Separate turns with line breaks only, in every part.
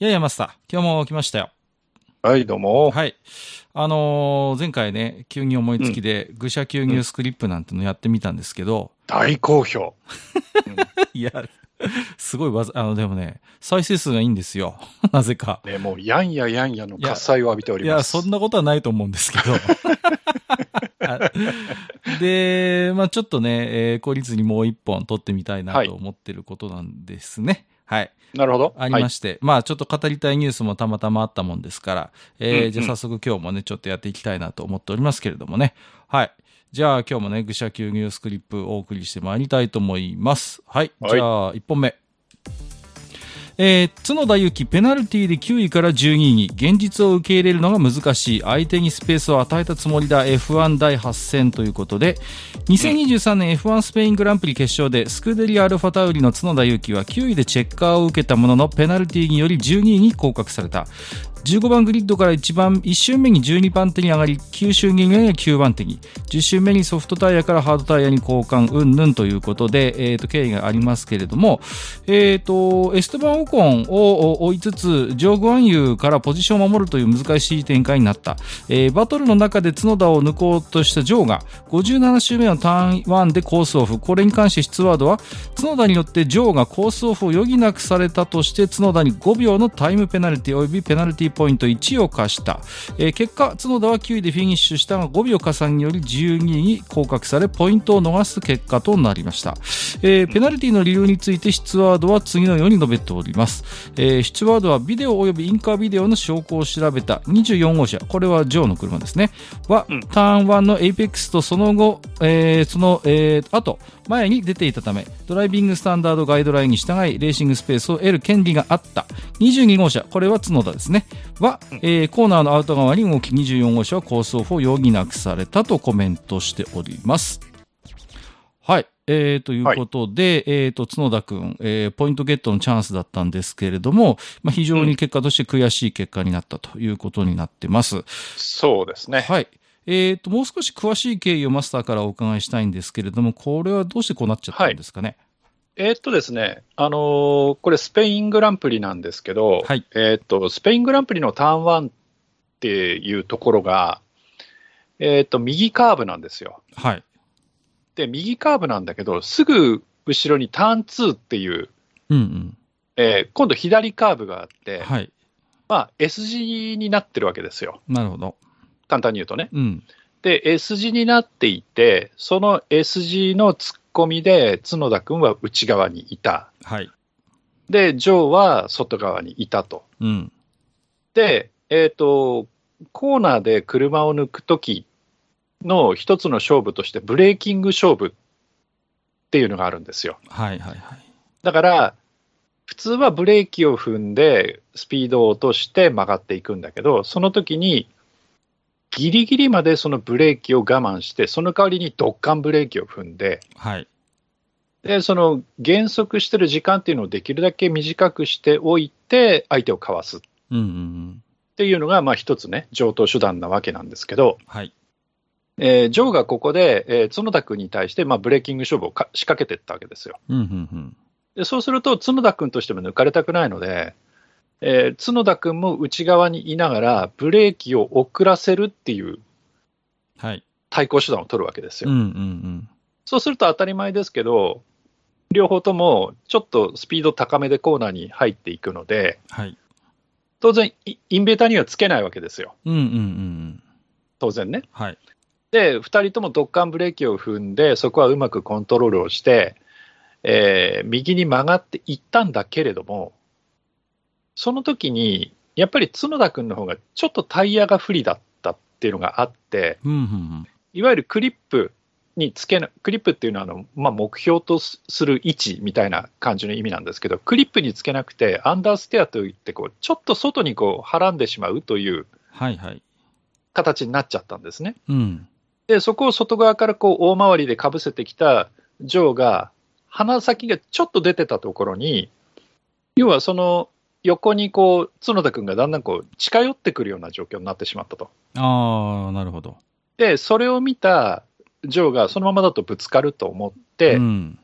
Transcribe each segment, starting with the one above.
いやいや、マスター、今日も来ましたよ。
はい、どうも。
はい。あのー前回ね、急に思いつきで、愚者級ニュースクリップなんてのやってみたんですけど、
大好評。
いや、すごいわざ、あの、でもね、再生数がいいんですよ。なぜか。
ね、もう、やんややんやの喝采を浴びてお
いや、
ります。
そんなことはないと思うんですけど。あ で、まあちょっとね、えー、懲りずにもう一本撮ってみたいなと思ってることなんですね。はい。
なるほど。
ありまして、まあちょっと語りたいニュースもたまたまあったもんですから、えー
うんうん
じゃあ早速今日もね、ちょっとやっていきたいなと思っておりますけれどもね。はい。じゃあ今日もね、愚者級ニュースクリップお送りしてまいりたいと思います。はい。
はい
じゃあ1本目。えー、角田由紀ペナルティーで9位から12位に。現実を受け入れるのが難しい。相手にスペースを与えたつもりだ。F1 第8戦ということで。2023年 F1 スペイングランプリ決勝でスクデリアアルファタウリの角田由紀は9位でチェッカーを受けたもののペナルティーにより12位に降格された。15番グリッドから1番1周目に12番手に上がり9周目に9番手に。10周目にソフトタイヤからハードタイヤに交換うんぬんということで、えー、と経緯がありますけれども、えー、とエステバン・オコンを追いつつジョー・グワンユーからポジションを守るという難しい展開になった、えーバトルの中で角田を抜こうとしたジョーが57周目のターン1でコースオフ。これに関してスワードは角田によってジョーがコースオフを余儀なくされたとして角田に5秒のタイムペナルティ及びペナルティポイント1を課した、えー結果角田は9位でフィニッシュしたが5秒加算により12位に降格されポイントを逃す結果となりました、えーペナルティの理由についてスチュワードは次のように述べております、えースチュワードはビデオ及び in-car video の証拠を調べた。24号車。これはジョーの車ですね。は、
うん。
ターン1のエイペックスとその後、えーその、えー後前に出ていたため Driving Standard Guideline に従いレーシングスペースを得る権利があった。22号車。これは角田ですねは、えーコーナーのアウト側に動き24号車はコースオフを余儀なくされたとコメントしておりますはい。えー、ということで、えー、と、角田くん、えーポイントゲットのチャンスだったんですけれども、まあ、非常に結果として悔しい結果になったということになってます。
そうですね。
はい。えー、と、もう少し詳しい経緯をマスターからお伺いしたいんですけれども、これはどうしてこうなっちゃったんですかね？
えーっとですね、あのーこれスペイングランプリなんですけど、
はい
えーっと、スペイングランプリのターン1っていうところが、えーっと、右カーブなんですよ。
はい。
で、右カーブなんだけど、すぐ後ろにターン2っていう、
うん
えー今度左カーブがあっ
うん。
て、
はい。
まあ、S 字になってるわけですよ。
なるほど。
簡単に言うとね。
うん。
で、S 字になっていて、その S 字の突っ込みで、角田君は内側にいた。
はい。
で、ジョーは外側にいたと。
うん。
で、えっ、と、コーナーで車を抜くときの一つの勝負として、ブレーキング勝負っていうのがあるんですよ。
はいはいはい。
だから、普通はブレーキを踏んで、スピードを落として曲がっていくんだけど、その時に、ギリギリまでそのブレーキを我慢して、その代わりにドッカンブレーキを踏んで、
はい。
で、その減速してる時間っていうのをできるだけ短くしておいて、相手をかわすっ
うんうんうん。
ていうのが、まあ一つね、上等手段なわけなんですけど、
はい。
えージョーがここで、えー角田君に対して、まあ、ブレーキング勝負をか仕掛けていったわけですよ。
うんうんうん。
でそうすると、角田君としても抜かれたくないので、えー角田君も内側にいながら、ブレーキを遅らせるっていう
はい。
対抗手段を取るわけですよ。
うんうんうん。
そうすると当たり前ですけど、両方ともちょっとスピード高めでコーナーに入っていくので、
はい。
当然、イインベーターにはつけないわけですよ。
うんうんうんうん。
当然ね。
はい。
で、2人ともドッカンブレーキを踏んで、そこはうまくコントロールをして、えー右に曲がっていったんだけれども、その時に、やっぱり角田君の方がちょっとタイヤが不利だったっていうのがあって、
うんうんうん。
いわゆるクリップにつけな、クリップっていうのはあの、まあ、目標とすする位置みたいな感じの意味なんですけど、クリップにつけなくて、アンダーステアといってこう、ちょっと外にこう、はらんでしまうという
はいはい。
形になっちゃったんですね。
うん。
で、そこを外側からこう大回りでかぶせてきたジョーが、鼻先がちょっと出てたところに、要はその横にこう角田君がだんだんこう近寄ってくるような状況になってしまったと。
ああ、なるほど。
で、それを見たジョーがそのままだとぶつかると思って、
うん。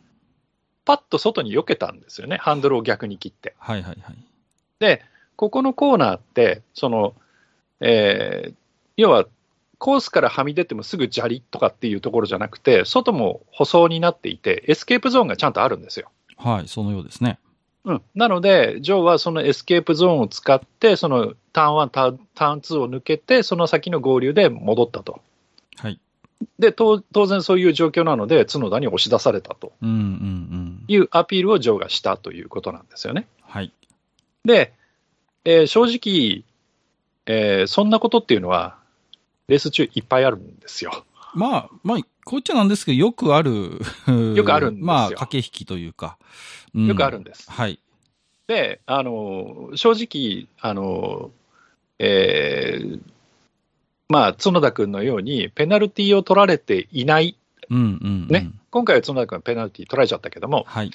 パッと外に避けたんですよね、ハンドルを逆に切って。
はいはいはい。
で、ここのコーナーって、その、えー要は、コースからはみ出てもすぐ砂利とかっていうところじゃなくて、外も舗装になっていて、エスケープゾーンがちゃんとあるんですよ。
はい、そのようですね。
うん、なので、ジョーはそのエスケープゾーンを使って、そのターン1、ターンターン2を抜けて、その先の合流で戻ったと。
はい。
で、当当然そういう状況なので、角田に押し出されたと。いうアピールをジョーがしたということなんですよね。
はい。
で、えー正直、えーそんなことっていうのは、レース中いっぱいあるんですよ。
まあ、まあ、こうっちゃなんですけど、よくある。
よくあるんですよ
まあ、駆け引きというか。うん
よくあるんです。
はい。
で、あの正直、あのえーまあ、角田君のように、ペナルティーを取られていない、
うんうん、うん。
ね。今回は角田君はペナルティー取られちゃったけども、
はい。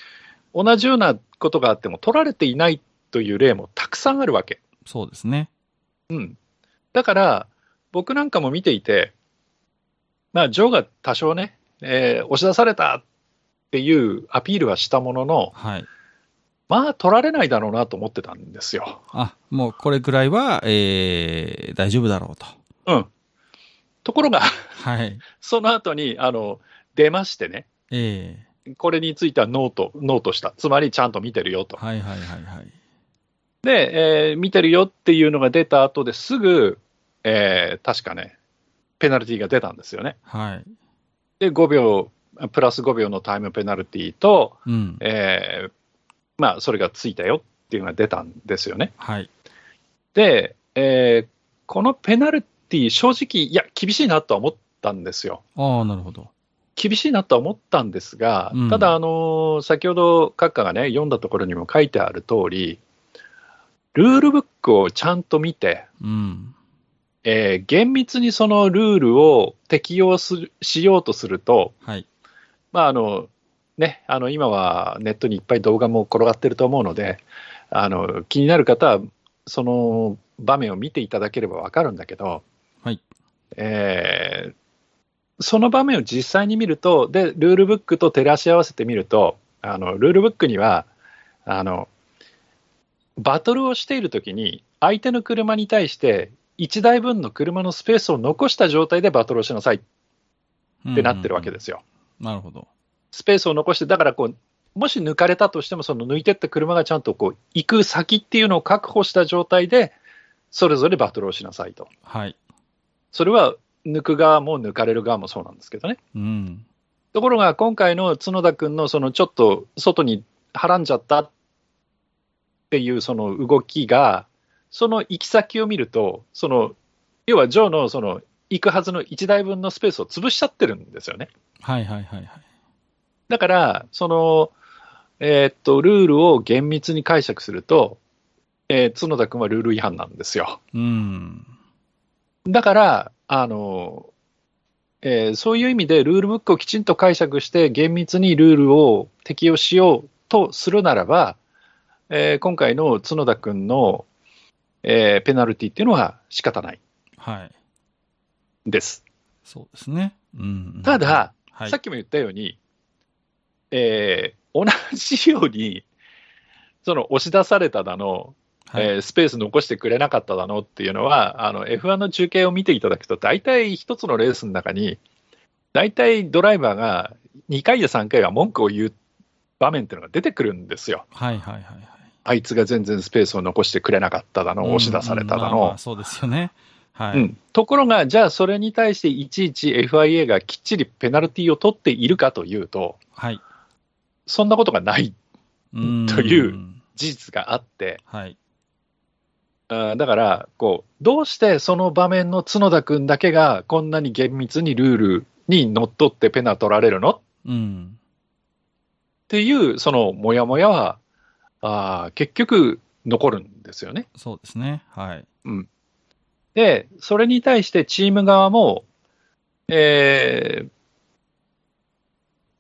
同じようなことがあっても、取られていないという例もたくさんあるわけ。
そうですね。
うん、だから、僕なんかも見ていて、まあ、ジョーが多少ね、えー押し出されたっていうアピールはしたものの、
はい。
まあ、取られないだろうなと思ってたんですよ。
あ、もうこれくらいは、えー、大丈夫だろうと。
うん。ところが、
はい。
その後に、あの、出ましてね、
え
これについてはノート、ノートした。つまりちゃんと見てるよと
ー、。はいはいはいはい。
で、えー見てるよっていうのが出た後ですぐ、えー確かね、ペナルティーが出たんですよね。
はい。
で、5秒、プラス5秒のタイムペナルティーと、
うん。
えーまあ、それがついたよっていうのが出たんですよね。
はい。
で、えーこのペナルティー、正直、いや、厳しいなとは思ったんですよ。
ああ、なるほど。
厳しいなとは思ったんですが、
うん
ただ、あのー先ほど閣下がね、読んだところにも書いてある通り、ルールブックをちゃんと見て、
うん。
えー厳密にそのルールを適用すしようとすると、
はい。
まああのね、あの今はネットにいっぱい動画も転がってると思うので、あの気になる方は、その場面を見ていただければ分かるんだけど、
はい。
えーその場面を実際に見ると、で、ルールブックと照らし合わせてみると、あのルールブックには、あのバトルをしているときに、相手の車に対して、1台分の車のスペースを残した状態でバトルをしなさいってなってるわけですすよ。
なるほど。
スペースを残して、だからこう、もし抜かれたとしても、その抜いてった車がちゃんとこう行く先っていうのを確保した状態で、それぞれバトルをしなさいと。
はい。
それは抜く側も抜かれる側もそうなんですけどね。
うん。
ところが、今回の角田君のそのちょっと外にはらんじゃったっていうその動きが、その行き先を見ると、その要はジョーのその行くはずの1台分のスペースを潰しちゃってるんですよね。
はいはいはいはい。
だから、その、えーっと、ルールを厳密に解釈すると、えー角田君はルール違反なんですよ。
うん。
だから、あの、えーそういう意味でルールブックをきちんと解釈して厳密にルールを適用しようとするならば、えー今回の角田君の、えーペナルティっていうのは仕方ない
はい。
です。
そうですね。うん。
ただ、
はい
さっきも言ったように、えー同じように、その押し出されただの、
はい。
えースペース残してくれなかっただのっていうのは、あの F1 の中継を見ていただくと、大体一つのレースの中に、大体ドライバーが2回や3回は文句を言う場面っていうのが出てくるんですよ。
はいはいはいはい。
あいつが全然スペースを残してくれなかっただの、押し出されただの。
そうですよね。はい。
うんところが、じゃあそれに対していちいち FIA がきっちりペナルティを取っているかというと、
はい。
そんなことがない
うん
という事実があって、
はい。
あーだからこう、どうしてその場面の角田君だけがこんなに厳密にルールにのっとってペナ取られるの？っ
うん。
ていう、そのモヤモヤは、あー結局残るんですよね。
そうですね。はい。
で、それに対してチーム側も、えー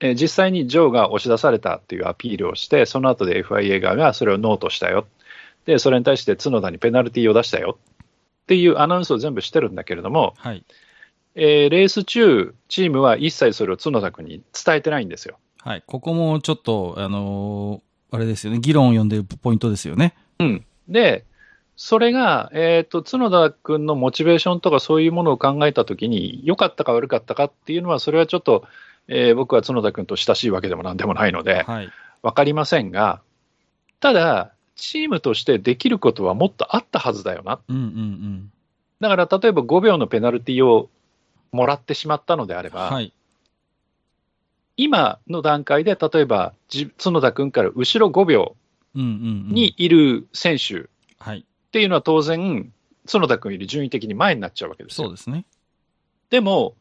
えー実際にジョーが押し出されたっていうアピールをして、その後で FIA 側がそれをノートしたよ。で、それに対して角田にペナルティーを出したよっていうアナウンスを全部してるんだけれども、
はい。
えーレース中、チームは一切それを角田君に伝えてないんですよ。
はい。ここもちょっと、あのーあれですよね。議論を呼んでるポイントですよね。
うん、で、それが、えっ、と、角田君のモチベーションとかそういうものを考えたときに、良かったか悪かったかっていうのは、それはちょっと、えー僕は角田君と親しいわけでもなんでもないので、
はい。
わかりませんが、ただ、チームとしてできることはもっとあったはずだよな。
うんうんうん。
だから、例えば5秒のペナルティをもらってしまったのであれば、
はい。
今の段階で、例えば、じ角田君から後ろ5秒
うんうんうん。
に、いる選手っ
はい。
ていうのは当然、角田君より順位的に前になっちゃうわけですよ。
そうですね。
でも、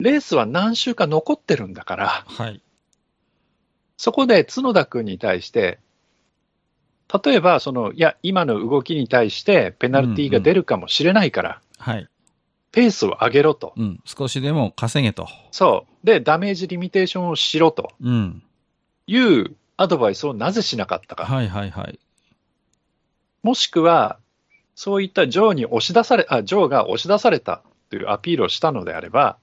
レースは何周か残ってるんだから、
はい。
そこで角田君に対して、例えば、その、いや、今の動きに対してペナルティーが出るかもしれないから、
はい。
ペースを上げろと。
うん。少しでも稼げと。
そう。で、ダメージリミテーションをしろと
うん。
いうアドバイスをなぜしなかったか。
はいはいはい。
もしくは、そういったジョーに押し出され、あ、ジョーが押し出されたというアピールをしたのであれば、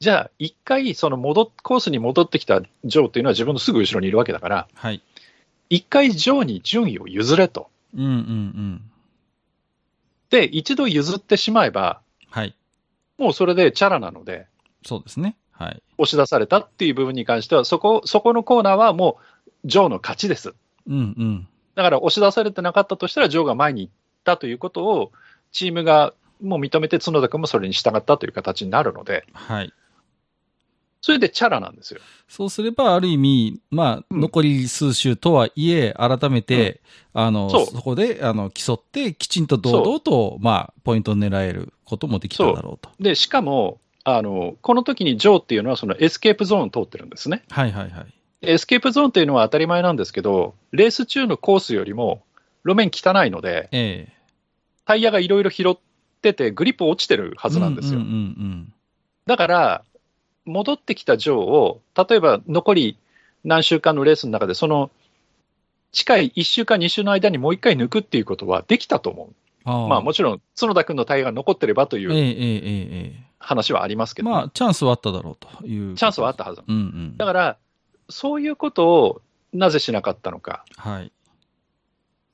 じゃあ、一回、その戻っ、コースに戻ってきたジョーというのは自分のすぐ後ろにいるわけだから、
はい。
一回ジョーに順位を譲れと。
うんうんうん。
で、一度譲ってしまえば、
はい。
もうそれでチャラなので、
そうですね。はい。
押し出されたっていう部分に関しては、そこ、そこのコーナーはもう、ジョーの勝ちです。
うんうん。
だから押し出されてなかったとしたら、ジョーが前に行ったということを、チームがもう認めて、角田君もそれに従ったという形になるので、
はい。
それでチャラなんですよ。
そうすれば、ある意味、まあ、
うん
残り数週とはいえ、改めて、あの、
そう
そこで、あの、競って、きちんと堂々と、まあ、ポイントを狙えることもできただろうと。
で、しかも、あの、この時にジョーっていうのは、そのエスケープゾーンを通ってるんですね。
はいはいはい。
エスケープゾーンっていうのは当たり前なんですけど、レース中のコースよりも、路面汚いので、
ええ
タイヤがいろいろ拾ってて、グリップ落ちてるはずなんですよ。
うんうんうん
だから、戻ってきたジョーを、例えば残り何週間のレースの中で、その近い1週間、2週の間にもう1回抜くっていうことはできたと思う。
ああ
まあもちろん、角田君のタイヤが残ってればという
えええええええ
話はありますけど、
まあ、チャンスはあっただろうという。
チャンスはあったはず。
うんうん。
だから、そういうことをなぜしなかったのか。
はい。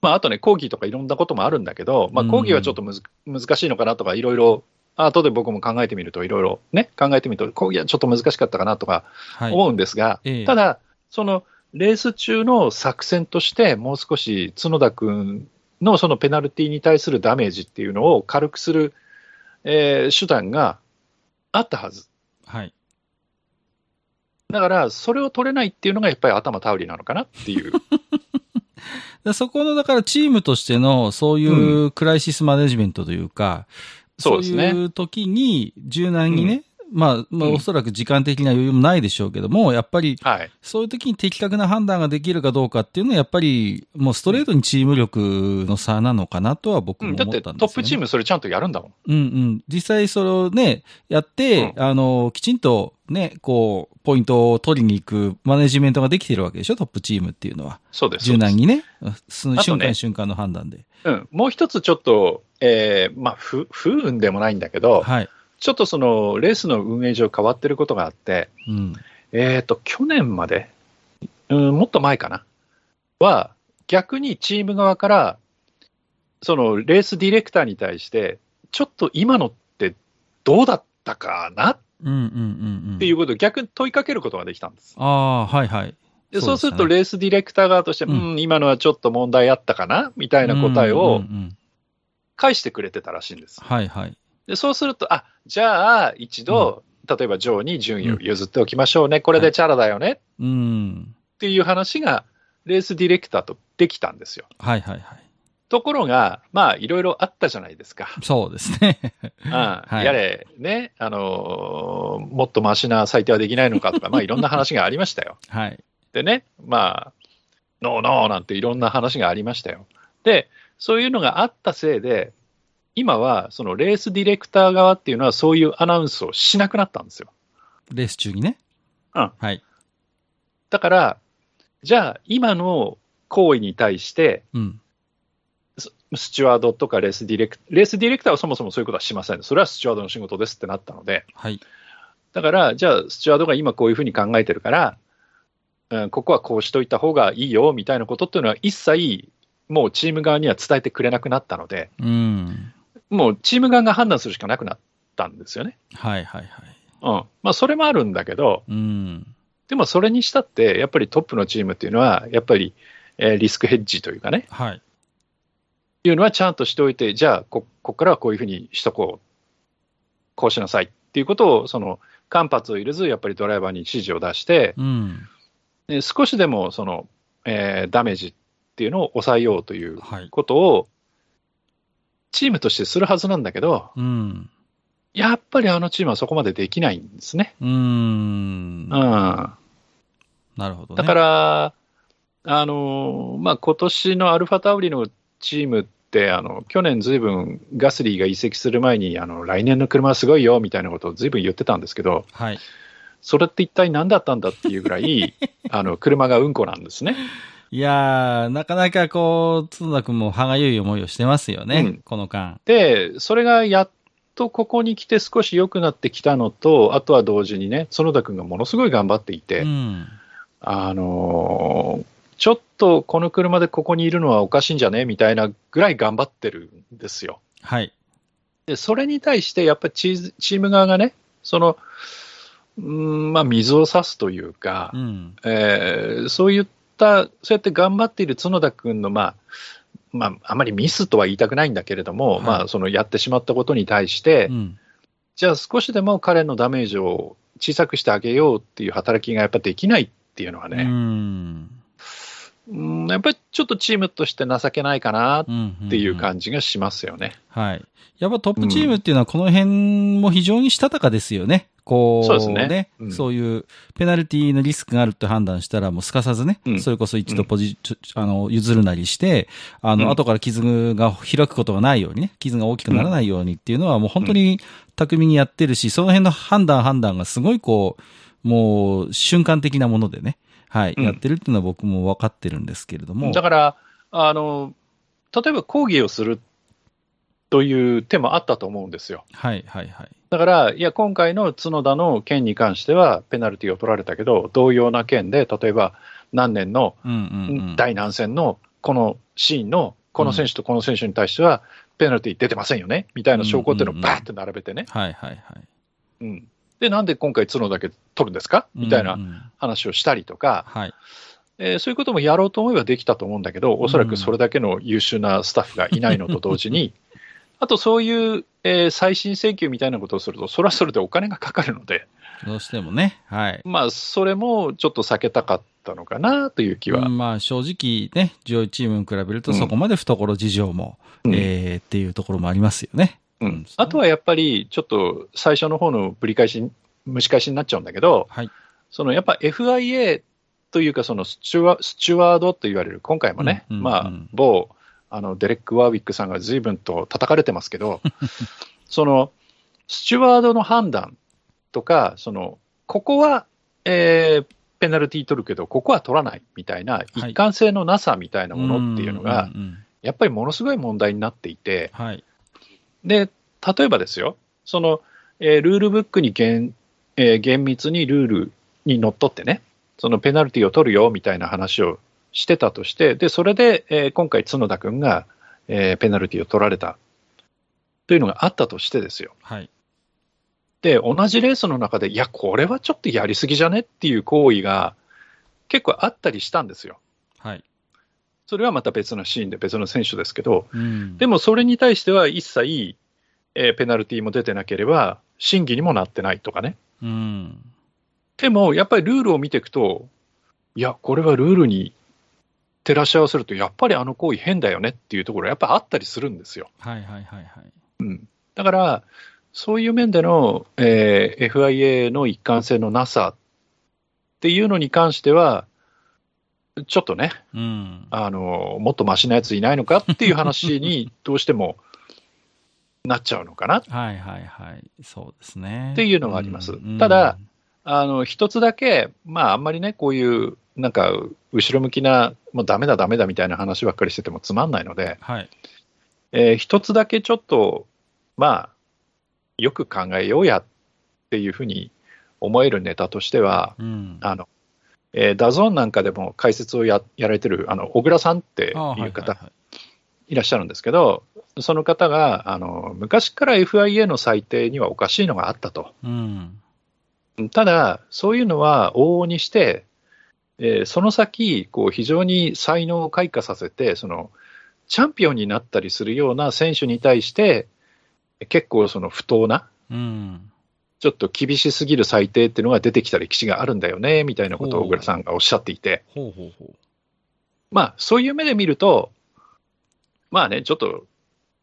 まあ、あとね、講義とかいろんなこともあるんだけど、まあ、
うん
講義はちょっとむず難しいのかなとか、いろいろ、後で僕も考えてみると、いろいろね、考えてみると、講義はちょっと難しかったかなとか
はい。
思うんですが、
ええ
ただ、そのレース中の作戦として、もう少し角田君のそのペナルティに対するダメージっていうのを軽くする、えー手段があったはず。
はい。
だから、それを取れないっていうのが、やっぱり頭タウリなのかなっていう。
でそこの、だからチームとしての、そういうクライシスマネジメントというか、
そうですね
いう時に、柔軟にね、まあ、まあ、
うん
おそらく時間的な余裕もないでしょうけども、やっぱり、
はい。
そういう時に的確な判断ができるかどうかっていうのは、やっぱり、もうストレートにチーム力の差なのかなとは僕も
うんだって
思ったんですよ、ね。
トップチームそれちゃんとやるんだもん。
うんうん。実際それをね、やって、
うん
あの、きちんとね、こう、ポイントを取りに行くマネジメントができてるわけでしょ、トップチームっていうのは。
そうです。
柔軟にね、す
あとね
瞬間瞬間の判断で。
うん、もう一つちょっと、えーまあ、不不運でもないんだけど、
はい。
ちょっとそのレースの運営上変わってることがあって、
うん。
えっ、と、去年まで、うん、もっと前かな、は、逆にチーム側から、そのレースディレクターに対して、ちょっと今のってどうだったかな。っていうことを逆に問いかけることができたんです。
ああ、はいはい。
で
そ
ううすると、レースディレクター側として、
う
うんん、今のはちょっと問題あったかなみたいな答え
うん
を返してくれてたらしいんです。
はいはい。
でそうすると、あじゃあ、一度、例えばジョーに順位を譲っておきましょうね、これでチャラだよね
うん。
っていう話が、レースディレクターとできたんですよ。
はいはいはい。
ところが、まあ、いろいろあったじゃないですか。
そうですね。
うん
い
やれ、ね、あのーもっとマシな裁定はできないのかとか、まあ、いろんな話がありましたよ。
はい。
でね、まあ、ノーノーなんていろんな話がありましたよ。で、そういうのがあったせいで、今はそのレースディレクター側っていうのはそういうアナウンスをしなくなったんですよ。
レース中にね。
うん
はい。
だから、じゃあ今の行為に対して、
うん。
ススチュワードとかレースディレクター、レースディレクターはそもそもそういうことはしません。それはスチュワードの仕事ですってなったので、
はい。
だから、じゃあ、スチュワードが今こういうふうに考えてるから、うん、ここはこうしといた方がいいよみたいなことっていうのは一切もうチーム側には伝えてくれなくなったので、
うん。
もうチーム側が判断するしかなくなったんですよね。
はいはいはい。
うん。まあ、それもあるんだけど、
うん。
でもそれにしたって、やっぱりトップのチームっていうのは、やっぱり、えーリスクヘッジというかね、
はい。
いうのはちゃんとしておいて、じゃあこ、ここからはこういうふうにしとこう、こうしなさいっていうことを、その間髪を入れず、やっぱりドライバーに指示を出して、
うん。
で少しでもその、えーダメージっていうのを抑えようという
はい。
ことを、チームとしてするはずなんだけど、
うん。
やっぱりあのチームはそこまでできないんですね。
うーん。
うん。
なるほどね。
だから、あのまあ今年のアルファタウリのチームって、あの去年ずいぶんガスリーが移籍する前に、あの来年の車はすごいよみたいなことをずいぶん言ってたんですけど、
はい。
それって一体何だったんだっていうぐらい、あの車がうんこなんですね。
いやー、なかなかこう、角田くんも歯がゆい思いをしてますよね、
うん
この間。
で、それがやっとここに来て少し良くなってきたのと、あとは同時にね、園田君がものすごい頑張っていて、
うん。
あのーちょっとこの車でここにいるのはおかしいんじゃねみたいなぐらい頑張ってるんですよ。
はい。
で、それに対して、やっぱりチーズチーム側がね、その、うーんまあ、水を差すというか
う、ん。
えーそういった、そうやって頑張っている角田君の、まあ、まあ、あまりミスとは言いたくないんだけれども、
はい
まあ、そのやってしまったことに対して、
うん。
じゃあ少しでも彼のダメージを小さくしてあげようっていう働きがやっぱできないっていうのは
う
ね、
ん。
うん、やっぱりちょっとチームとして情けないかなっ
うん。
ていう感じがしますよね。
はい。やっぱトップチームっていうのはこの辺も非常にしたたかですよね。こう、
そうですね。うん。
そういうペナルティのリスクがあるって判断したらもうすかさずね、
うん。
それこそ一度ポジ、ちょあの、譲るなりして、あの、
うん。
後から傷が開くことがないようにね、傷が大きくならないようにっていうのはもう本当に巧みにやってるし、その辺の判断判断がすごいこう、もう瞬間的なものでね、はい、
うん。
やってるっていうのは僕も分かってるんですけれども。
だからあの、例えば抗議をするという手もあったと思うんですよ。
はい、はい、はい。
だから、いや、今回の角田の件に関しては、ペナルティを取られたけど、同様な件で、例えば何年の。第何戦のこのシーンのこの選手とこの選手に対しては、ペナルティ出てませんよねみたいな証拠っていうのをバーって並べてね、
はい、はい、はい。
うん、で、なんで今回、角だけ取るんですか？みたいな話をしたりとか、
はい。
えーそういうこともやろうと思えばできたと思うんだけど、おそらくそれだけの優秀なスタッフがいないのと同時に、あとそういう、えー再審請求みたいなことをすると、それはそれでお金がかかるので、
どうしてもね。はい。
まあ、それもちょっと避けたかったのかなという気は。
うんまあ正直ね、上位チームに比べると
うん
そこまで懐事情も、
うん
えーっていうところもありますよね。
うんあとはやっぱり、ちょっと最初の方のぶり返し、蒸し返しになっちゃうんだけど、
はい。
そのやっぱ FIA というか、そのスチュワスチュワードと言われる、今回もね、
うんうん
まあ
うん、
某あのデレック・ワーウィックさんが随分と叩かれてますけど、そのスチュワードの判断とか、そのここは、えーペナルティー取るけど、ここは取らないみたいな、一貫性のなさみたいなものっていうのが、やっぱりものすごい問題になっていて、
はい。
で、例えばですよ、その、えールールブックに厳,、えー厳密にルールにのっとってね、そのペナルティを取るよみたいな話をしてたとして、で、それで、えー今回角田君が、えーペナルティを取られたというのがあったとしてですよ。
はい。
で、同じレースの中で、いや、これはちょっとやりすぎじゃねっていう行為が結構あったりしたんですよ。
はい。
それはまた別のシーンで別の選手ですけど、
うん
でもそれに対しては一切、えーペナルティーも出てなければ、審議にもなってないとかね。
うん。
でも、やっぱりルールを見ていくと、いや、これはルールに照らし合わせると、やっぱりあの行為変だよねっていうところ、やっぱりあったりするんですよ。
はいはいはいはい。
うん、だから、そういう面での、えー FIA の一貫性のなさっていうのに関しては、ちょっとね、
うん。
あのもっとマシなやついないのかっていう話に どうしてもなっちゃうのかなっ
はいはいはい。そうですね。
ていうのがあります。
うん
ただ、、あの一つだけ、まあ、あんまりね、こういうなんか後ろ向きな、もうダメだ、ダメだみたいな話ばっかりしててもつまんないので、
はい。
えー一つだけちょっと、まあ、よく考えようやっていうふうに思えるネタとしては、
うん。
あのえーダゾーンなんかでも解説をややられてるあの小倉さんっていう方
はい
いらっしゃるんですけど、その方があの昔から FIA の裁定にはおかしいのがあったと。
うん。
ただ、そういうのは往々にして、えーその先、こう非常に才能を開花させて、そのチャンピオンになったりするような選手に対して、結構その不当な、
うん。
ちょっと厳しすぎる裁定っていうのが出てきた歴史があるんだよね、みたいなことを小倉さんがおっしゃっていて、
ほうほうほ
まあ、そういう目で見ると、まあね、ちょっと、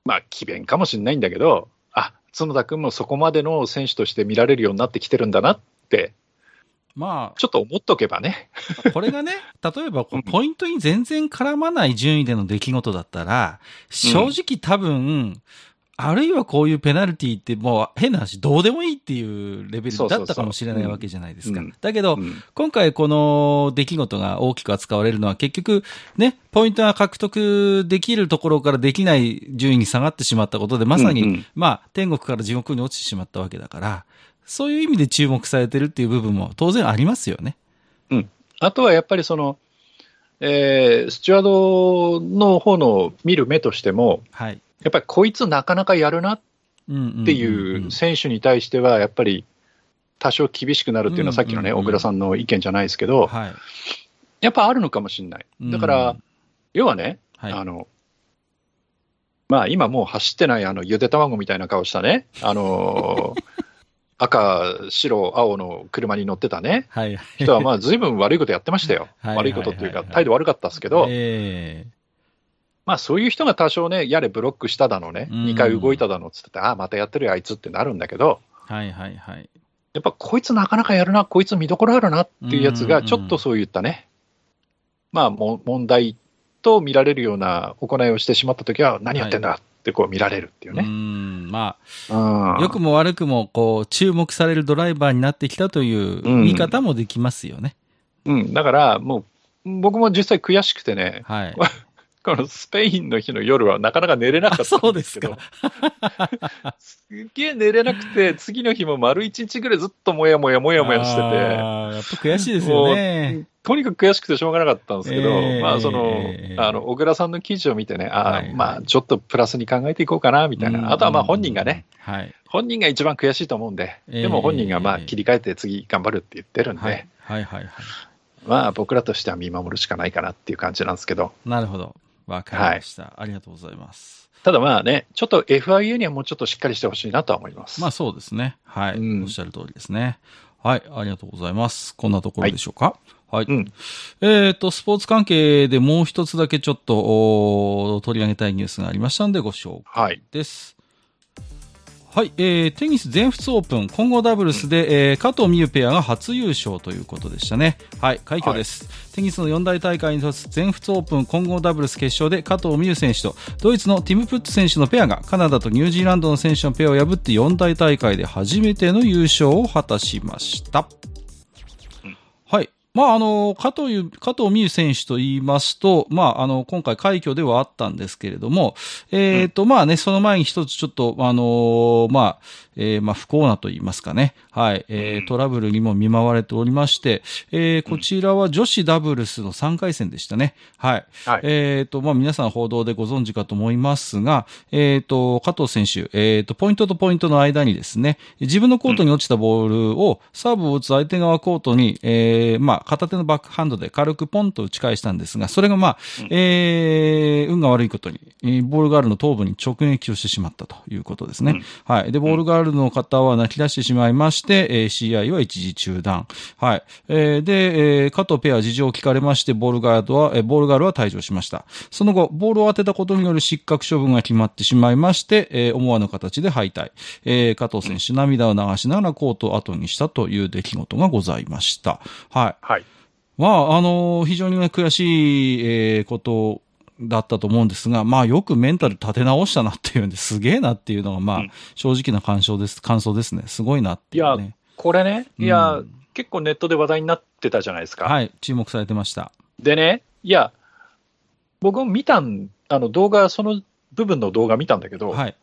まあ、詭弁かもしれないんだけど、あ角田君もそこまでの選手として見られるようになってきてるんだなって、
う。ま
ちょっと思っとけばね。
あ、これがね、例えばポイントに全然絡まない順位での出来事だったら、正直多分、あるいはこういうペナルティーってもう変な話、どうでもいいっていうレベルだったかもしれないわけじゃないですか
うん。
だけど、
うん
今回この出来事が大きく扱われるのは結局ね、ポイントが獲得できるところからできない順位に下がってしまったことで、まさに、
うんうん
まあ天国から地獄に落ちてしまったわけだから、そういう意味で注目されてるっていう部分も当然ありますよね。
あとはやっぱりその、えースチュワードの方の見る目としても、
はい。
やっぱりこいつなかなかやるなっ
うんうんうんうん
ていう選手に対しては、やっぱり多少厳しくなるっていうのは、さっきのね、
うんうんうん
小倉さんの意見じゃないですけど、
はい。
やっぱあるのかもしれない。だから、
うん
要はね、
はい。
あの、まあ今もう走ってないあのゆで卵みたいな顔したね、あの赤、白、青の車に乗ってたね、
はい。
人はまあ随分悪いことやってましたよ。
はい
悪いことっていうか、
はいはいはい
態度悪かったですけど、
え
まあそういう人が多少ね、やれブロックしただのね、
うん。
2回動いただのっつってて、ああ、またやってるよあいつってなるんだけど、
えはいはいはい。
やっぱこいつなかなかやるな、こいつ見どころあるなっていうやつが、
うんうん
ちょっとそういったね、まあも問題と見られるような行いをしてしまったときは、何やってんだってこう見られるっていう
う
ね。
ん、ま
うん
あ、良くも悪くも、こう、注目されるドライバーになってきたという
うん
見方もできますよね。
うん、だからもう、僕も実際悔しくてね、
はい。
このスペインの日の夜はなかなか寝れなかったんでけど
うですすか。
すっげえ寝れなくて、次の日も丸一日ぐらいずっともやもやもやもやしてて、
やっぱ悔しいですよね。
とにかく悔しくてしょうがなかったんですけど、
えー
まあその、
えー
あの、小倉さんの記事を見てね、あー
はいはい
まあちょっとプラスに考えていこうかな、みたいな。あとはまあ本人がね、。
はい。
本人が一番悔しいと思うんで、
えー
でも本人がまあ切り替えて次頑張るって言ってるんで、
はい。はいはいはい。
まあ僕らとしては見守るしかないかなっていう感じなんですけど、
なるほど。わかりました。ありがとうございます。
ただまあね、ちょっと FIA にはもうちょっとしっかりしてほしいなとは思います。
まあそうですね。はい。
うん
おっしゃる通りですね。はい。ありがとうございます。こんなところでしょうか？はい。
うん。
えっ、と、スポーツ関係でもう一つだけちょっと取り上げたいニュースがありましたのでご紹介
はい。
です。はい、えー、テニス全仏オープン混合ダブルスで、えー加藤美優ペアが初優勝ということでしたね。はい、快挙です。テニスの四大大会に一つ全仏オープン混合ダブルス決勝で加藤美優選手とドイツのティム・プッツ選手のペアがカナダとニュージーランドの選手のペアを破って四大大会で初めての優勝を果たしました。はい。まあ、あの、加藤ゆ、加藤美優選手と言いますと、まあ、あの、今回快挙ではあったんですけれども、えっ、と、まあね、その前に一つちょっと、あのまあ、えーまあ、不幸なと言いますかね。はい。えートラブルにも見舞われておりまして、えーこちらは女子ダブルスの3回戦でしたね。はい。
はい。
えっ、と、まあ、皆さん報道でご存知かと思いますが、えっ、と、加藤選手、えっ、と、ポイントとポイントの間にですね、自分のコートに落ちたボールを、サーブを打つ相手側コートに、えーまあ、片手のバックハンドで軽くポンと打ち返したんですが、それがまあ、えー運が悪いことに、えーボールガールの頭部に直撃をしてしまったということですね。はい。で、ボールガールの方は泣き出してしまいまして、えー試合は一時中断。はい。えーで、えー加藤ペアは事情を聞かれまして、ボールガードは、えーボールガールは退場しました。その後、ボールを当てたことによる失格処分が決まってしまいまして、えー思わぬ形で敗退。えー加藤選手、涙を流しながらコートを後にしたという出来事がございました。はい。
はい。
まあ、あの非常にね、悔しい、えーことだったと思うんですが、まあ、よくメンタル立て直したなっていうんで、すげえなっていうのが、まあ、
うん
正直な感想です、感想ですね。すごいなっていうね。
これね、いや、
うん
結構ネットで話題になってたじゃないですか。
はい、注目されてました。
でね、いや、僕も見たん、あの動画、その部分の動画見たんだけど、
はい。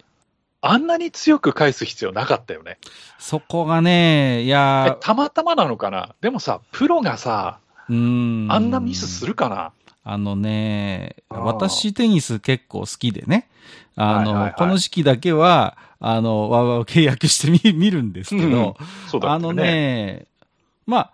あんなに強く返す必要なかったよね。
そこがね、い
え
や
たまたまなのかな？でもさ、プロがさ、
うん。
あんなミスするかな？
あのね、私テニス結構好きでね、あの、
はいはいはい。
この時期だけは、あの、わわわ契約してみ見るんですけど、
そうだったよ
あのね、まあ、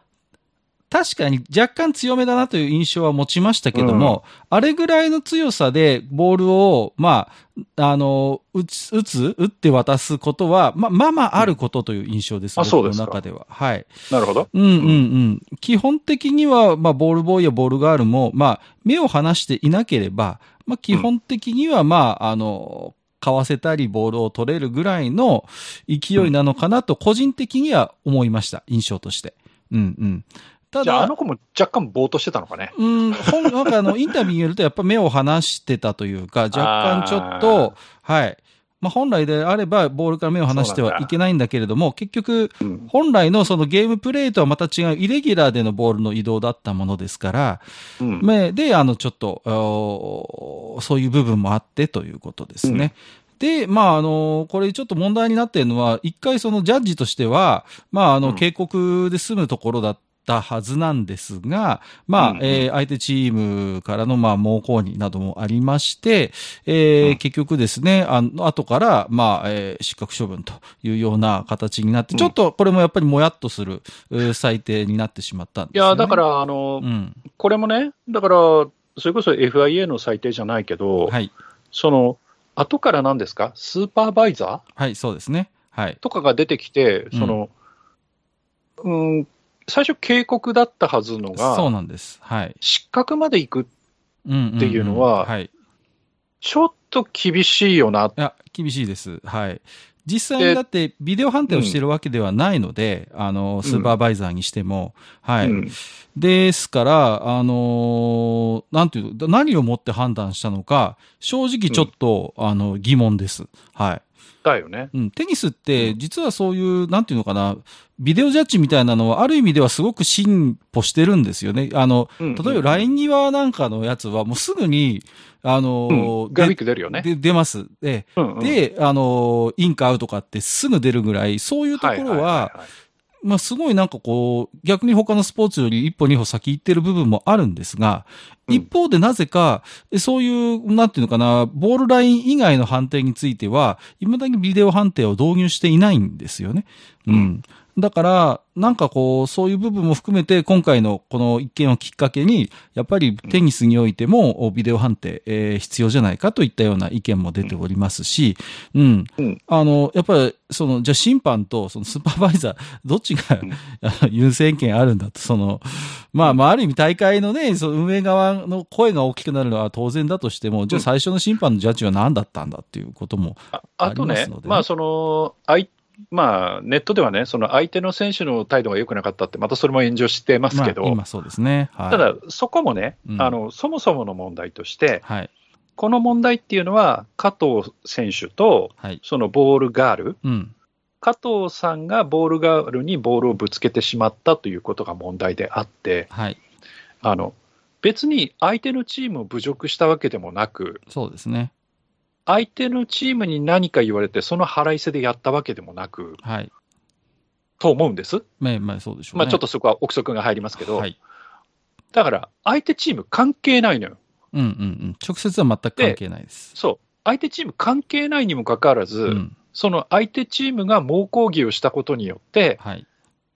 確かに若干強めだなという印象は持ちましたけども、あれぐらいの強さでボールを、まあ、あの、打つ、打つ、打って渡すことは、まあ、まあまああることという印象です。
あそうですか
僕の中では。はい。
なるほど。
うんうんうん。基本的には、まあ、ボールボーイやボールガールも、まあ、目を離していなければ、まあ、基本的には、まあ、あの、かわせたり、ボールを取れるぐらいの勢いなのかなと、個人的には思いました。印象として。うんうん。ただ
あ、あの、子も若干ぼーっとしてたのかね。
うん、本、なんかあの、インタビューによると、やっぱ目を離してたというか、若干ちょっと、はい。まあ、本来であれば、ボールから目を離してはいけないんだけれども、結局、
うん。
本来のそのゲームプレイとはまた違うイレギュラーでのボールの移動だったものですから、
うん。
めで、あの、ちょっと、そういう部分もあってということですね。で、まあ、あの、これちょっと問題になっているのは、一回そのジャッジとしては、まあ、あの、
うん
警告で済むところだったはずなんですが、まあ、
うん
えー相手チームからの、まあ、猛抗議などもありまして、えー
うん
結局ですね、あの、後から、まあ、えー失格処分というような形になって、
うん
ちょっとこれもやっぱりもやっとする、うー裁定になってしまったんですよ、ね。
いや、だか、ら、あの
う、ん。
これもね、だから、それこそ FIA の裁定じゃないけど、
はい。
その、後から何ですか、スーパーバイザ
はい、そうですね。はい
ー。とかが出てきて、その、うん、最初警告だったはずのが、
そうなんです。はい。
失格まで行く、
うんうんうん
っていうのは
はい。い
ちょっと厳しいよな。
や、厳しいです。はい。実際にだって、ビデオ判定をしているわけではないので、あの、スーパーバイザーにしても、はい。
うん
ですから、あのーなんていうの、何をもって判断したのか、正直ちょっと、あの、疑問です。はい。
だよね。
うん、テニスって、実はそういう、なんていうのかな、ビデオジャッジみたいなのは、ある意味ではすごく進歩してるんですよね。あの、
うん
例えば、ライン際なんかのやつは、もうすぐに、あのー
うんグラフィック出るよね。
で出ます。で、
うんうん
で、あのーインかアウトかってすぐ出るぐらい、そういうところ
いいい
は、まあすごいなんかこう、逆に他のスポーツより一歩二歩先行ってる部分もあるんですが、
うん
一方でなぜか、そういう、なんていうのかな、ボールライン以外の判定については、未だにビデオ判定を導入していないんですよね。うん。だから、なんかこう、そういう部分も含めて、今回のこの一件をきっかけに、やっぱりテニスにおいても、おビデオ判定、えー必要じゃないかといったような意見も出ておりますし、うん。
うん。
あの、やっぱり、その、じゃあ審判とそのスーパーバイザー、どっちが、優先権あるんだと、その、まあ、まあ、ある意味大会のね、その運営側の声が大きくなるのは当然だとしても、じゃあ最初の審判のジャッジは何だったんだっていうことも、
ああとね
ありますのでね。
まあその、あいまあ、ネットではね、その相手の選手の態度が良くなかったって、またそれも炎上してますけど、
まあ、今そうですね。はい。
ただ、そこもね、
うん
あの、そもそもの問題として、
はい。
この問題っていうのは、加藤選手と、
はい。
そのボールガール、
うん。
加藤さんがボールガールにボールをぶつけてしまったということが問題であって、
はい。
あの別に相手のチームを侮辱したわけでもなく、
そうですね。
相手のチームに何か言われて、その腹いせでやったわけでもなく、
はい。
と思うんです？
まあ、まあ、そうでしょうね。
まあ、ちょっとそこは憶測が入りますけど、
はい。
だから相手チーム関係ないのよ。
うんうんうん。直接は全く関係ないです。
そう。相手チーム関係ないにもかかわらず、
うん。
その相手チームが猛抗議をしたことによって、
はい。